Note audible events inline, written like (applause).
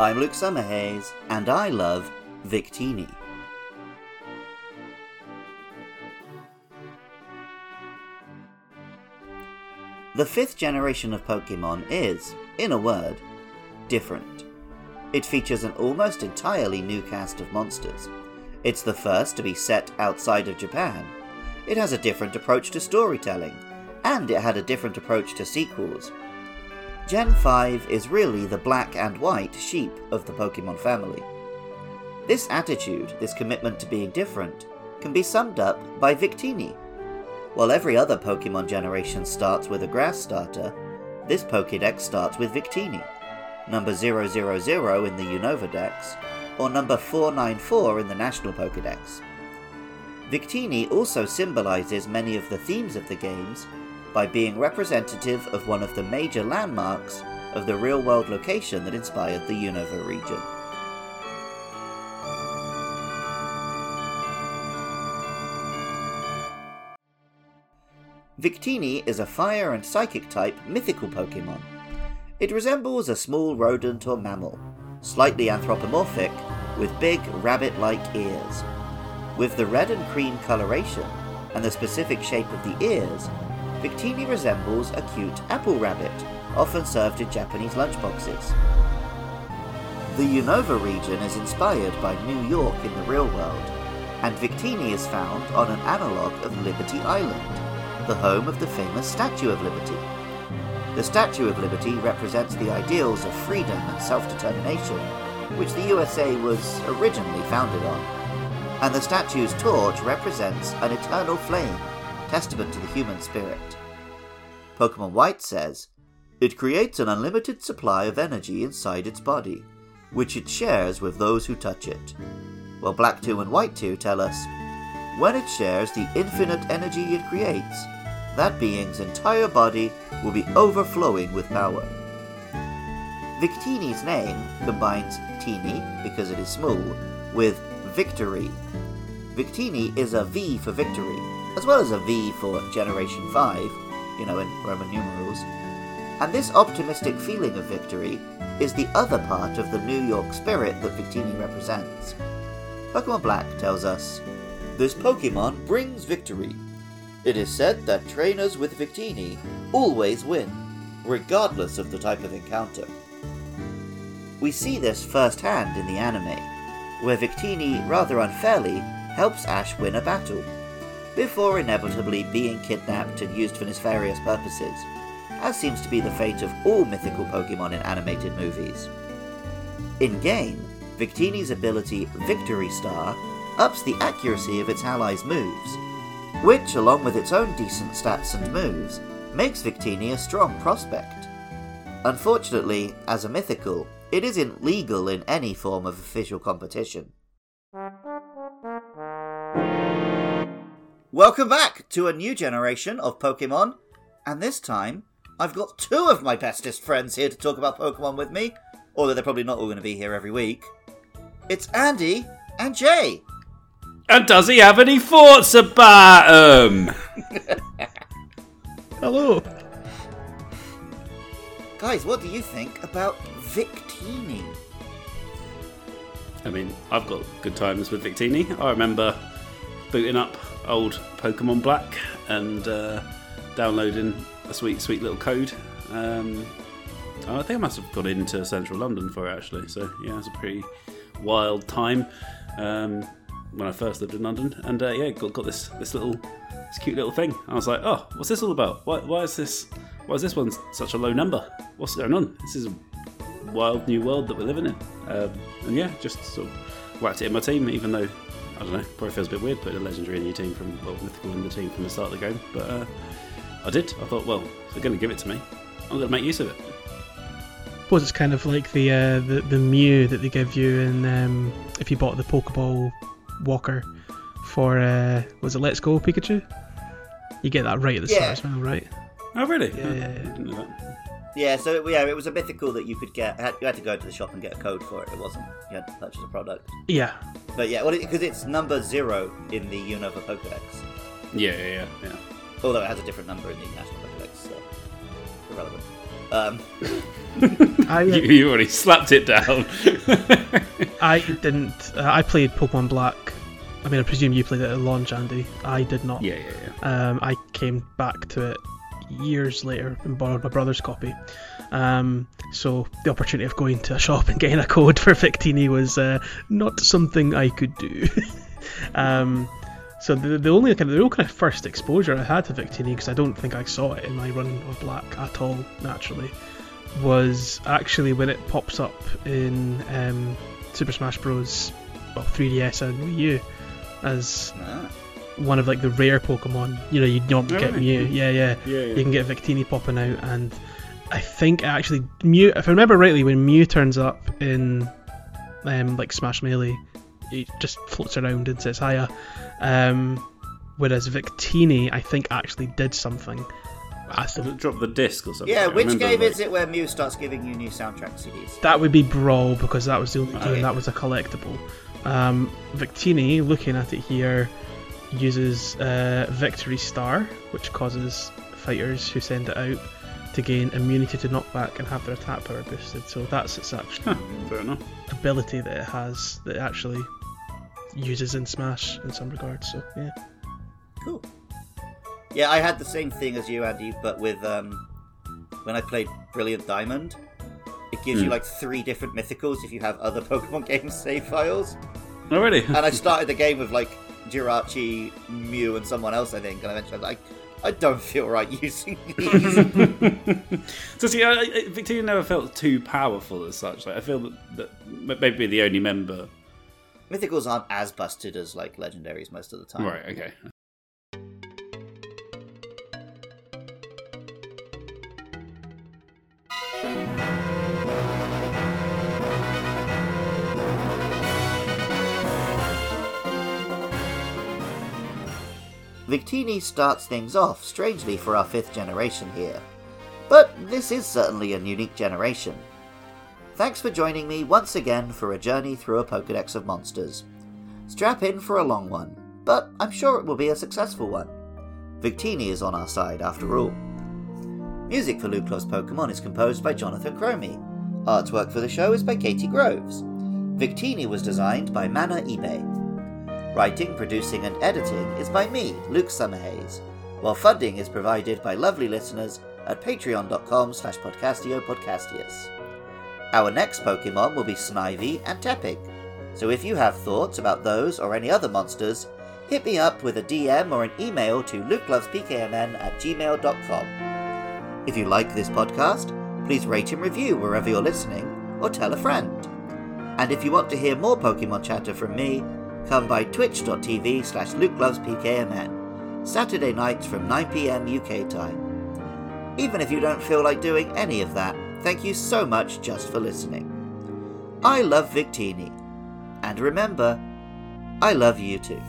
I'm Luke Summerhays, and I love Victini. The fifth generation of Pokemon is, in a word, different. It features an almost entirely new cast of monsters. It's the first to be set outside of Japan. It has a different approach to storytelling, and it had a different approach to sequels. Gen 5 is really the black and white sheep of the Pokemon family. This attitude, this commitment to being different, can be summed up by Victini. While every other Pokemon generation starts with a grass starter, this Pokédex starts with Victini, number 000 in the Unova Dex, or number 494 in the National Pokédex. Victini also symbolizes many of the themes of the games by being representative of one of the major landmarks of the real world location that inspired the Unova region. Victini is a fire and psychic type mythical Pokemon. It resembles a small rodent or mammal, slightly anthropomorphic, with big rabbit like ears. With the red and cream coloration and the specific shape of the ears, Victini resembles a cute apple rabbit, often served in Japanese lunchboxes. The Unova region is inspired by New York in the real world, and Victini is found on an analogue of Liberty Island, the home of the famous Statue of Liberty. The Statue of Liberty represents the ideals of freedom and self determination, which the USA was originally founded on. And the statue's torch represents an eternal flame, testament to the human spirit. Pokemon White says, It creates an unlimited supply of energy inside its body, which it shares with those who touch it. While Black 2 and White 2 tell us, when it shares the infinite energy it creates, that being's entire body will be overflowing with power. Victini's name combines teeny, because it is small, with victory. Victini is a V for victory, as well as a V for Generation 5, you know, in Roman numerals. And this optimistic feeling of victory is the other part of the New York spirit that Victini represents. Pokemon Black tells us This Pokemon brings victory. It is said that trainers with Victini always win, regardless of the type of encounter. We see this firsthand in the anime, where Victini rather unfairly helps Ash win a battle, before inevitably being kidnapped and used for nefarious purposes, as seems to be the fate of all mythical Pokemon in animated movies. In game, Victini's ability Victory Star ups the accuracy of its allies' moves, which, along with its own decent stats and moves, makes Victini a strong prospect. Unfortunately, as a mythical, it isn't legal in any form of official competition. Welcome back to a new generation of Pokemon, and this time I've got two of my bestest friends here to talk about Pokemon with me, although they're probably not all going to be here every week. It's Andy and Jay. And does he have any thoughts about them? (laughs) Hello. Guys, what do you think about Victini? I mean, I've got good times with Victini. I remember booting up old Pokemon Black and uh, downloading a sweet, sweet little code. Um, I think I must have got into central London for it actually. So yeah, it was a pretty wild time um, when I first lived in London. And uh, yeah, got, got this this little this cute little thing. I was like, oh, what's this all about? Why, why is this why is this one such a low number? What's going on? This is a wild new world that we're living in. Um, and yeah, just sort of whacked it in my team, even though I don't know, probably feels a bit weird putting a legendary in your team from well, mythical in the team from the start of the game. But uh, I did. I thought, well, if they're going to give it to me, I'm going to make use of it. suppose it's kind of like the uh, the the Mew that they give you and um, if you bought the Pokeball Walker for uh, was it Let's Go Pikachu? You get that right at the Yeah. start as well, right? Oh, really? Yeah, Oh, yeah, yeah. Yeah, so it, yeah, it was a mythical that you could get. had- You had to go to the shop and get a code for it. It wasn't you had to purchase a product. Yeah. But yeah, well, because it's number zero in the Unova Pokedex, Yeah, yeah, yeah, yeah. although it has a different number in the National Pokedex. So. irrelevant. Um, (laughs) I, You, you already slapped it down. (laughs) I didn't. Uh, I played Pokemon Black. I mean, I presume you played it at launch, Andy. I did not. yeah, yeah, yeah. Um, I came back to it years later and borrowed my brother's copy. Um, so the opportunity of going to a shop and getting a code for Victini was uh, not something I could do. (laughs) um, so the, the only kind of the real kind of first exposure I had to Victini, because I don't think I saw it in my run of Black at all naturally, was actually when it pops up in um, Super Smash Bros. Well, 3DS and Wii U as ah. One of like the rare Pokemon. You know, you don't Oh, get really? Mew. Yeah, yeah. Yeah, yeah. You can get Victini popping out, and I think actually Mew. If I remember rightly, when Mew turns up in um, like Smash Melee, he just floats around and says hiya. Um, whereas Victini, I think actually did something. I Did th- it drop the disc or something? Yeah, which game like- is it where Mew starts giving you new soundtrack CDs? that would be Brawl because that was the only Okay. game that was a collectible. Um, Victini, looking at it here, uses uh, Victory Star, which causes fighters who send it out to gain immunity to knockback and have their attack power boosted. So that's its actual Huh, ability that it has that it actually uses in Smash in some regards. So yeah, Cool. Yeah, I had the same thing as you, Andy, but with um, when I played Brilliant Diamond, it gives you Hmm. like three different mythicals if you have other (laughs) Pokemon game save files. Already? And I started the game with like Jirachi, Mew, and someone else, I think, and eventually I was like, I don't feel right (laughs) using these. (laughs) so see, I, I, Victoria never felt too powerful as such. Like I feel that, that maybe the only member. Mythicals aren't as busted as like legendaries most of the time. Right. Okay. Victini starts things off strangely for our fifth generation here. But this is certainly a unique generation. Thanks for joining me once again for a journey through a Pokedex of monsters. Strap in for a long one, but I'm sure it will be a successful one. Victini is on our side after all. Music for Luke Loves Pokemon is composed by Jonathan Cromie. Artwork for the show is by Katie Groves. Victini was designed by Mana eBay. Writing, producing, and editing is by me, Luke Summerhays, while funding is provided by lovely listeners at patreon.com slash podcastio. Our next Pokemon will be Snivy and Tepig, so if you have thoughts about those or any other monsters, hit me up with a DM or an email to lukelovespkmn at gmail.com. If you like this podcast, please rate and review wherever you're listening, or tell a friend. And if you want to hear more Pokemon chatter from me, come by twitch.tv slash lukelovespkmn, Saturday nights from 9pm UK time. Even if you don't feel like doing any of that, thank you so much just for listening. I love Victini. And remember, I love you too.